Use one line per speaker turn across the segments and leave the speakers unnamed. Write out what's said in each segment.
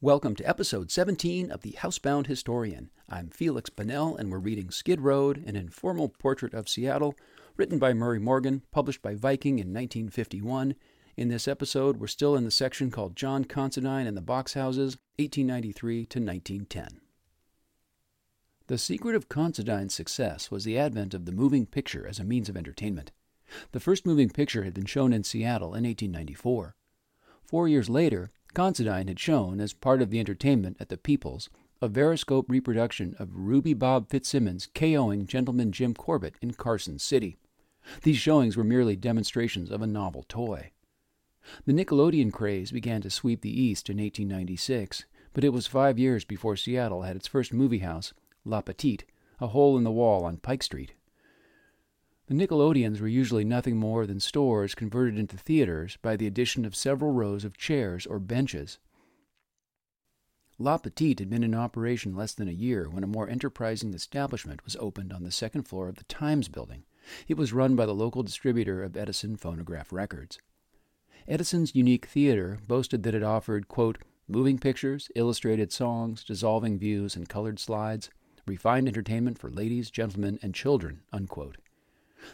Welcome to episode 17 of The Housebound Historian. I'm Felix Bonnell, and we're reading Skid Road, an informal portrait of Seattle, written by Murray Morgan, published by Viking in 1951. In this episode, we're still in the section called John Considine and the Box Houses, 1893 to 1910. The secret of Considine's success was the advent of the moving picture as a means of entertainment. The first moving picture had been shown in Seattle in 1894. Four years later, Considine had shown, as part of the entertainment at the People's, a Veriscope reproduction of Ruby Bob Fitzsimmons KOing Gentleman Jim Corbett in Carson City. These showings were merely demonstrations of a novel toy. The Nickelodeon craze began to sweep the East in 1896, but it was five years before Seattle had its first movie house, La Petite, a hole in the wall on Pike Street. The Nickelodeons were usually nothing more than stores converted into theaters by the addition of several rows of chairs or benches. La Petite had been in operation less than a year when a more enterprising establishment was opened on the second floor of the Times building. It was run by the local distributor of Edison Phonograph Records. Edison's unique theater boasted that it offered, quote, moving pictures, illustrated songs, dissolving views, and colored slides, refined entertainment for ladies, gentlemen, and children, unquote.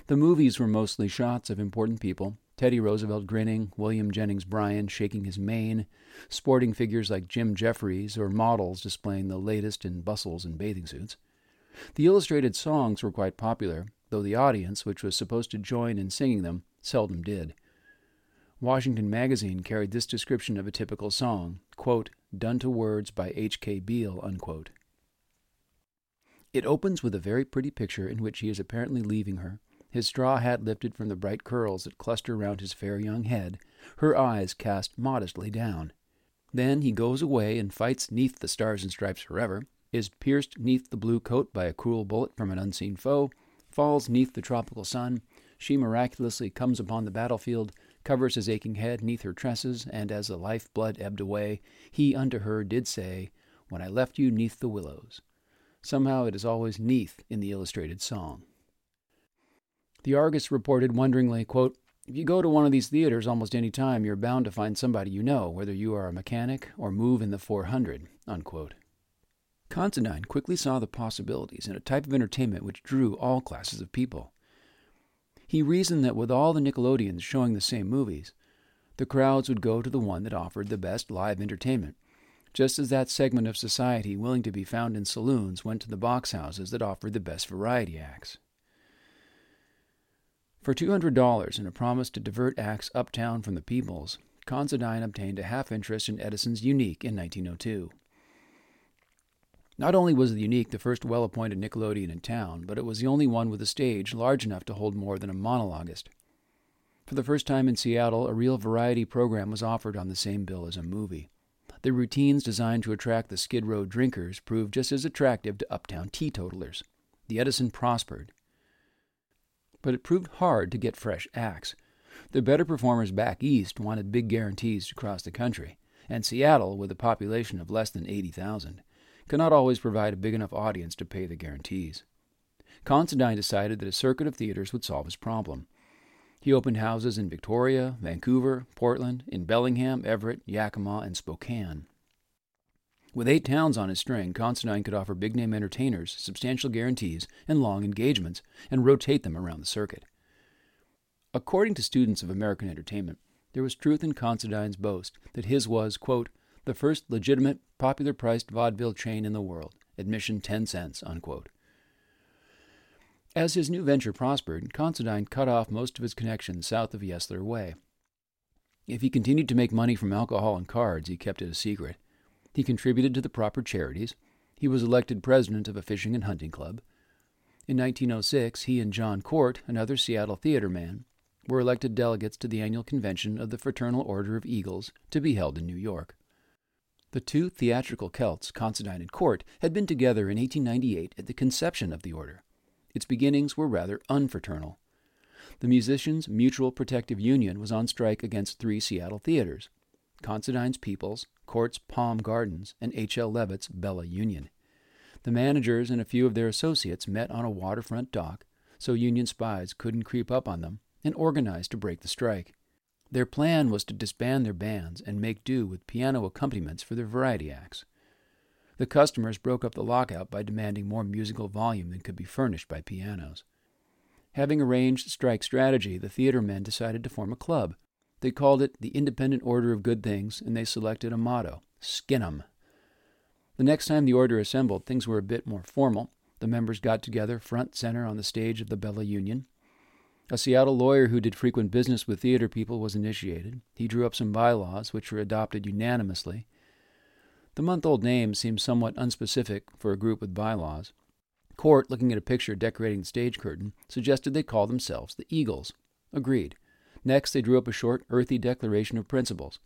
The movies were mostly shots of important people Teddy Roosevelt grinning, William Jennings Bryan shaking his mane, sporting figures like Jim Jeffries, or models displaying the latest in bustles and bathing suits. The illustrated songs were quite popular, though the audience, which was supposed to join in singing them, seldom did. Washington Magazine carried this description of a typical song quote, Done to Words by H.K. Beale. Unquote. It opens with a very pretty picture in which he is apparently leaving her, his straw hat lifted from the bright curls that cluster round his fair young head, her eyes cast modestly down. Then he goes away and fights neath the stars and stripes forever, is pierced neath the blue coat by a cruel bullet from an unseen foe, falls neath the tropical sun, she miraculously comes upon the battlefield, covers his aching head neath her tresses, and as the life blood ebbed away, he unto her did say, When I left you neath the willows. Somehow it is always neath in the illustrated song. The Argus reported wonderingly, quote, if you go to one of these theaters almost any time, you're bound to find somebody you know, whether you are a mechanic or move in the 400. Unquote. Considine quickly saw the possibilities in a type of entertainment which drew all classes of people. He reasoned that with all the Nickelodeons showing the same movies, the crowds would go to the one that offered the best live entertainment, just as that segment of society willing to be found in saloons went to the box houses that offered the best variety acts. For $200 and a promise to divert acts uptown from the Peoples, Considine obtained a half interest in Edison's Unique in 1902. Not only was the Unique the first well appointed Nickelodeon in town, but it was the only one with a stage large enough to hold more than a monologuist. For the first time in Seattle, a real variety program was offered on the same bill as a movie. The routines designed to attract the Skid Row drinkers proved just as attractive to uptown teetotalers. The Edison prospered. But it proved hard to get fresh acts. The better performers back east wanted big guarantees to cross the country, and Seattle, with a population of less than 80,000, could not always provide a big enough audience to pay the guarantees. Considine decided that a circuit of theaters would solve his problem. He opened houses in Victoria, Vancouver, Portland, in Bellingham, Everett, Yakima, and Spokane. With eight towns on his string, Considine could offer big name entertainers substantial guarantees and long engagements and rotate them around the circuit. According to students of American entertainment, there was truth in Considine's boast that his was, quote, the first legitimate, popular priced vaudeville chain in the world, admission 10 cents, unquote. As his new venture prospered, Considine cut off most of his connections south of Yesler Way. If he continued to make money from alcohol and cards, he kept it a secret. He contributed to the proper charities. He was elected president of a fishing and hunting club. In 1906, he and John Court, another Seattle theater man, were elected delegates to the annual convention of the Fraternal Order of Eagles to be held in New York. The two theatrical Celts, Considine and Court, had been together in 1898 at the conception of the order. Its beginnings were rather unfraternal. The Musicians' Mutual Protective Union was on strike against three Seattle theaters Considine's People's, Court's Palm Gardens, and H.L. Levitt's Bella Union. The managers and a few of their associates met on a waterfront dock so Union spies couldn't creep up on them and organized to break the strike. Their plan was to disband their bands and make do with piano accompaniments for their variety acts. The customers broke up the lockout by demanding more musical volume than could be furnished by pianos. Having arranged strike strategy, the theater men decided to form a club. They called it the Independent Order of Good Things, and they selected a motto Skin 'em. The next time the order assembled, things were a bit more formal. The members got together front center on the stage of the Bella Union. A Seattle lawyer who did frequent business with theater people was initiated. He drew up some bylaws, which were adopted unanimously. The month old name seemed somewhat unspecific for a group with bylaws. Court, looking at a picture decorating the stage curtain, suggested they call themselves the Eagles. Agreed. Next, they drew up a short, earthy declaration of principles.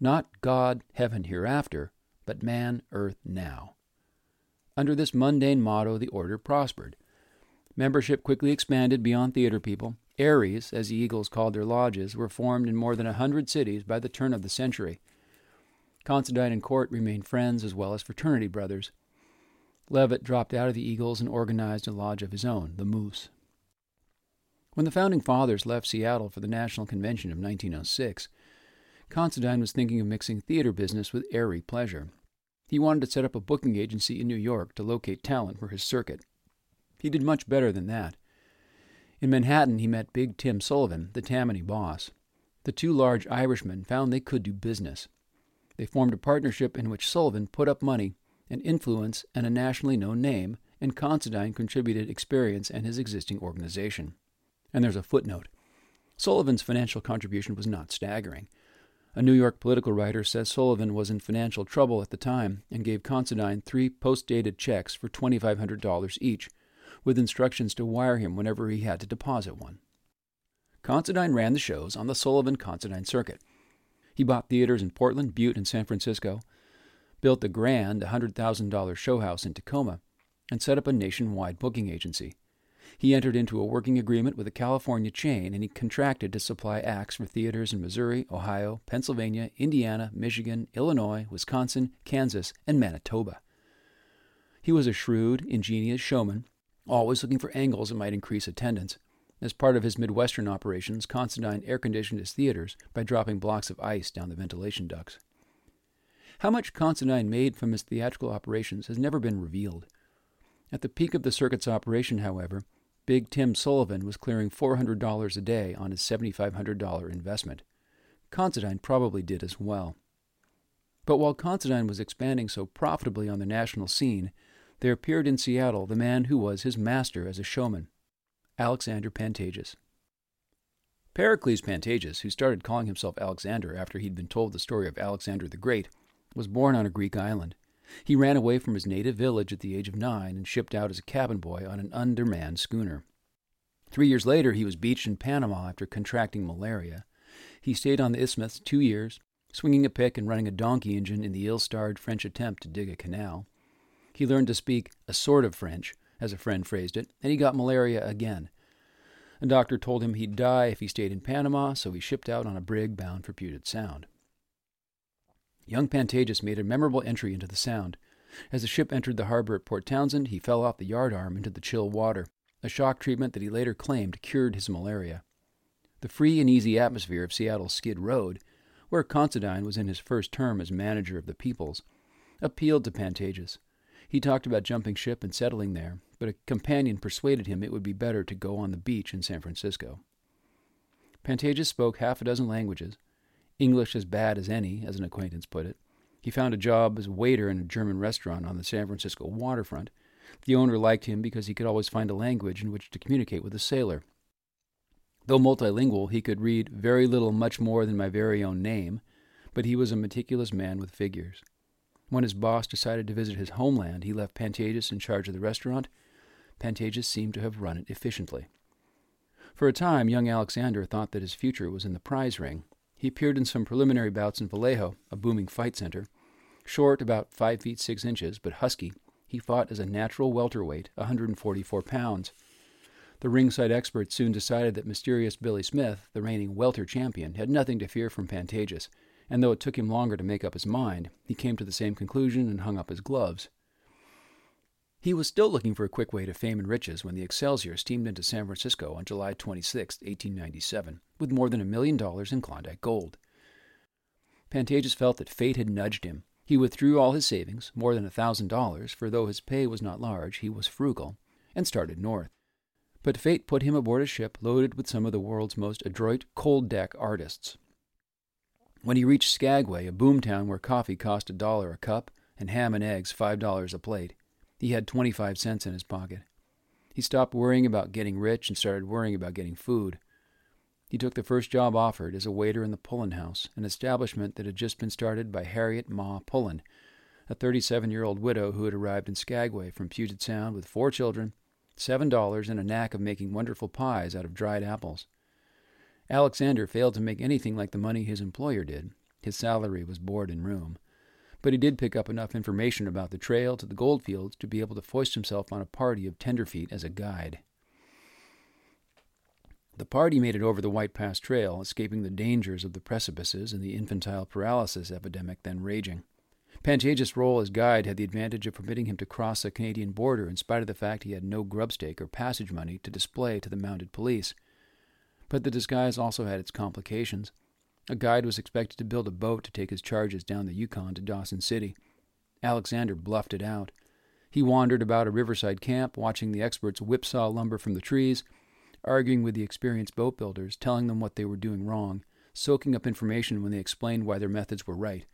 Not God, heaven, hereafter, but man, earth, now. Under this mundane motto, the order prospered. Membership quickly expanded beyond theater people. Aeries, as the Eagles called their lodges, were formed in more than a hundred cities by the turn of the century. Considine and Court remained friends as well as fraternity brothers. Levitt dropped out of the Eagles and organized a lodge of his own, the Moose. When the Founding Fathers left Seattle for the National Convention of 1906, Considine was thinking of mixing theater business with airy pleasure. He wanted to set up a booking agency in New York to locate talent for his circuit. He did much better than that. In Manhattan, he met Big Tim Sullivan, the Tammany boss. The two large Irishmen found they could do business. They formed a partnership in which Sullivan put up money and influence and a nationally known name, and Considine contributed experience and his existing organization. And there's a footnote. Sullivan's financial contribution was not staggering. A New York political writer says Sullivan was in financial trouble at the time and gave Considine three post dated checks for $2,500 each, with instructions to wire him whenever he had to deposit one. Considine ran the shows on the Sullivan Considine circuit. He bought theaters in Portland, Butte, and San Francisco, built the grand $100,000 show house in Tacoma, and set up a nationwide booking agency. He entered into a working agreement with a California chain and he contracted to supply acts for theaters in Missouri, Ohio, Pennsylvania, Indiana, Michigan, Illinois, Wisconsin, Kansas, and Manitoba. He was a shrewd, ingenious showman, always looking for angles that might increase attendance. As part of his Midwestern operations, Considine air conditioned his theaters by dropping blocks of ice down the ventilation ducts. How much Considine made from his theatrical operations has never been revealed. At the peak of the circuit's operation, however, Big Tim Sullivan was clearing $400 a day on his $7,500 investment. Considine probably did as well. But while Considine was expanding so profitably on the national scene, there appeared in Seattle the man who was his master as a showman, Alexander Pantages. Pericles Pantages, who started calling himself Alexander after he'd been told the story of Alexander the Great, was born on a Greek island. He ran away from his native village at the age of nine and shipped out as a cabin boy on an undermanned schooner. Three years later, he was beached in Panama after contracting malaria. He stayed on the isthmus two years, swinging a pick and running a donkey engine in the ill starred French attempt to dig a canal. He learned to speak a sort of French, as a friend phrased it, and he got malaria again. A doctor told him he'd die if he stayed in Panama, so he shipped out on a brig bound for Puget Sound. Young Pantages made a memorable entry into the Sound. As the ship entered the harbor at Port Townsend, he fell off the yardarm into the chill water, a shock treatment that he later claimed cured his malaria. The free and easy atmosphere of Seattle's Skid Road, where Considine was in his first term as manager of the Peoples, appealed to Pantages. He talked about jumping ship and settling there, but a companion persuaded him it would be better to go on the beach in San Francisco. Pantages spoke half a dozen languages, English as bad as any, as an acquaintance put it. He found a job as a waiter in a German restaurant on the San Francisco waterfront. The owner liked him because he could always find a language in which to communicate with a sailor. Though multilingual, he could read very little much more than my very own name, but he was a meticulous man with figures. When his boss decided to visit his homeland, he left Pantages in charge of the restaurant. Pantages seemed to have run it efficiently. For a time, young Alexander thought that his future was in the prize ring. He appeared in some preliminary bouts in Vallejo, a booming fight center. Short, about five feet six inches, but husky, he fought as a natural welterweight, 144 pounds. The ringside experts soon decided that mysterious Billy Smith, the reigning welter champion, had nothing to fear from Pantages, and though it took him longer to make up his mind, he came to the same conclusion and hung up his gloves. He was still looking for a quick way to fame and riches when the Excelsior steamed into San Francisco on July 26, 1897, with more than a million dollars in Klondike gold. Pantages felt that fate had nudged him. He withdrew all his savings, more than a thousand dollars, for though his pay was not large, he was frugal, and started north. But fate put him aboard a ship loaded with some of the world's most adroit cold deck artists. When he reached Skagway, a boomtown where coffee cost a dollar a cup and ham and eggs five dollars a plate, he had 25 cents in his pocket. He stopped worrying about getting rich and started worrying about getting food. He took the first job offered as a waiter in the Pullen House, an establishment that had just been started by Harriet Ma Pullen, a 37 year old widow who had arrived in Skagway from Puget Sound with four children, seven dollars, and a knack of making wonderful pies out of dried apples. Alexander failed to make anything like the money his employer did. His salary was board and room but he did pick up enough information about the trail to the goldfields to be able to foist himself on a party of tenderfeet as a guide. The party made it over the White Pass Trail, escaping the dangers of the precipices and the infantile paralysis epidemic then raging. Pantages' role as guide had the advantage of permitting him to cross the Canadian border in spite of the fact he had no grubstake or passage money to display to the mounted police. But the disguise also had its complications. A guide was expected to build a boat to take his charges down the Yukon to Dawson City. Alexander bluffed it out. He wandered about a riverside camp, watching the experts whipsaw lumber from the trees, arguing with the experienced boat builders, telling them what they were doing wrong, soaking up information when they explained why their methods were right.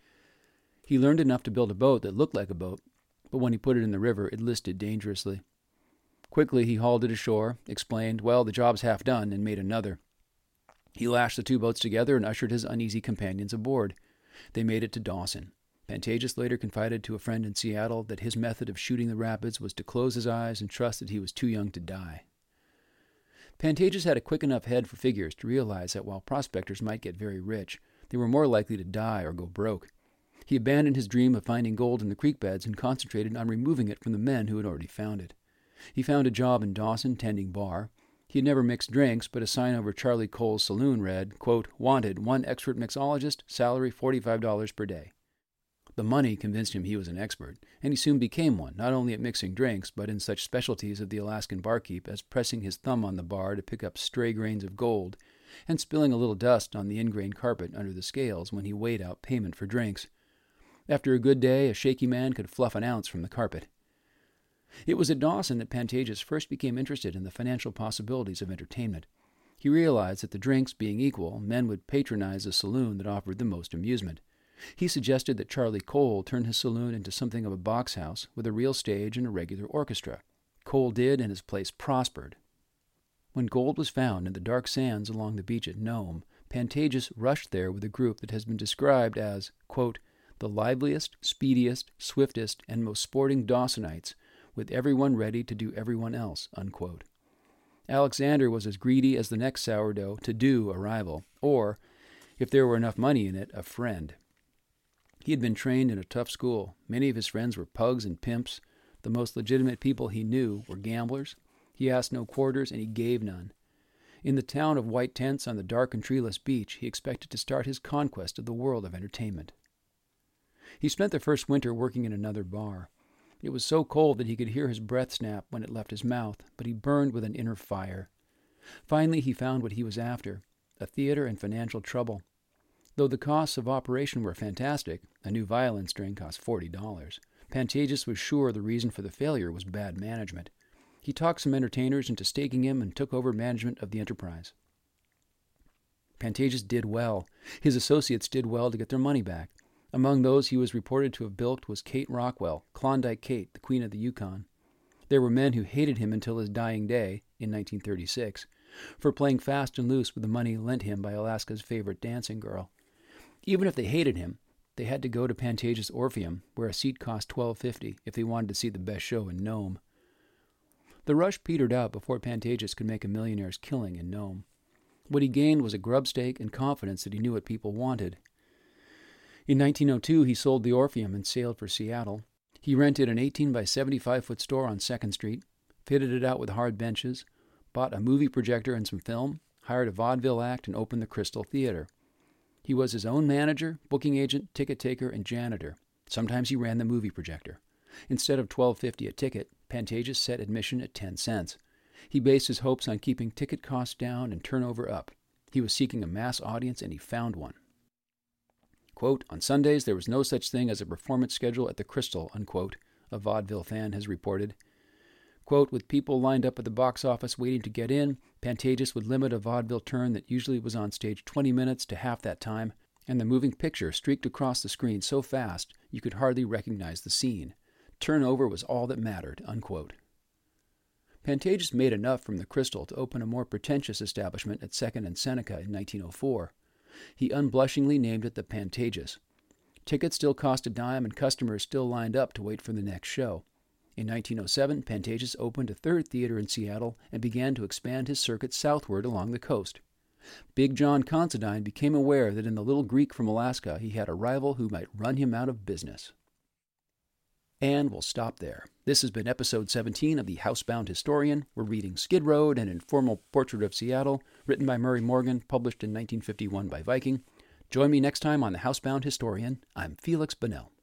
He learned enough to build a boat that looked like a boat, but when he put it in the river, it listed dangerously. Quickly, he hauled it ashore, explained, well, the job's half done, and made another. He lashed the two boats together and ushered his uneasy companions aboard. They made it to Dawson. Pantages later confided to a friend in Seattle that his method of shooting the rapids was to close his eyes and trust that he was too young to die. Pantages had a quick enough head for figures to realize that while prospectors might get very rich, they were more likely to die or go broke. He abandoned his dream of finding gold in the creek beds and concentrated on removing it from the men who had already found it. He found a job in Dawson tending bar, he never mixed drinks, but a sign over Charlie Cole's saloon read, quote, Wanted, one expert mixologist, salary $45 per day. The money convinced him he was an expert, and he soon became one, not only at mixing drinks, but in such specialties of the Alaskan barkeep as pressing his thumb on the bar to pick up stray grains of gold, and spilling a little dust on the ingrain carpet under the scales when he weighed out payment for drinks. After a good day, a shaky man could fluff an ounce from the carpet. It was at Dawson that Pantages first became interested in the financial possibilities of entertainment. He realized that the drinks being equal, men would patronize a saloon that offered the most amusement. He suggested that Charlie Cole turn his saloon into something of a box house with a real stage and a regular orchestra. Cole did, and his place prospered. When gold was found in the dark sands along the beach at Nome, Pantages rushed there with a group that has been described as, quote, the liveliest, speediest, swiftest, and most sporting Dawsonites with everyone ready to do everyone else. Unquote. Alexander was as greedy as the next sourdough to do a rival, or, if there were enough money in it, a friend. He had been trained in a tough school. Many of his friends were pugs and pimps. The most legitimate people he knew were gamblers. He asked no quarters, and he gave none. In the town of white tents on the dark and treeless beach, he expected to start his conquest of the world of entertainment. He spent the first winter working in another bar. It was so cold that he could hear his breath snap when it left his mouth, but he burned with an inner fire. Finally, he found what he was after a theater and financial trouble. Though the costs of operation were fantastic, a new violin string cost $40, Pantages was sure the reason for the failure was bad management. He talked some entertainers into staking him and took over management of the enterprise. Pantages did well. His associates did well to get their money back. Among those he was reported to have bilked was Kate Rockwell, Klondike Kate, the Queen of the Yukon. There were men who hated him until his dying day, in 1936, for playing fast and loose with the money lent him by Alaska's favorite dancing girl. Even if they hated him, they had to go to Pantages Orpheum, where a seat cost twelve fifty if they wanted to see the best show in Nome. The rush petered out before Pantages could make a millionaire's killing in Nome. What he gained was a grubstake and confidence that he knew what people wanted, in 1902, he sold the Orpheum and sailed for Seattle. He rented an 18 by 75 foot store on 2nd Street, fitted it out with hard benches, bought a movie projector and some film, hired a vaudeville act, and opened the Crystal Theater. He was his own manager, booking agent, ticket taker, and janitor. Sometimes he ran the movie projector. Instead of $12.50 a ticket, Pantages set admission at 10 cents. He based his hopes on keeping ticket costs down and turnover up. He was seeking a mass audience and he found one. Quote, On Sundays, there was no such thing as a performance schedule at the Crystal, unquote, a vaudeville fan has reported. Quote, with people lined up at the box office waiting to get in, Pantages would limit a vaudeville turn that usually was on stage 20 minutes to half that time, and the moving picture streaked across the screen so fast you could hardly recognize the scene. Turnover was all that mattered. Unquote. Pantages made enough from the Crystal to open a more pretentious establishment at 2nd and Seneca in 1904. He unblushingly named it the Pantages. Tickets still cost a dime, and customers still lined up to wait for the next show. In 1907, Pantages opened a third theater in Seattle and began to expand his circuit southward along the coast. Big John Considine became aware that in the little Greek from Alaska he had a rival who might run him out of business. And we'll stop there. This has been episode 17 of The Housebound Historian. We're reading Skid Road, an informal portrait of Seattle, written by Murray Morgan, published in 1951 by Viking. Join me next time on The Housebound Historian. I'm Felix Bonnell.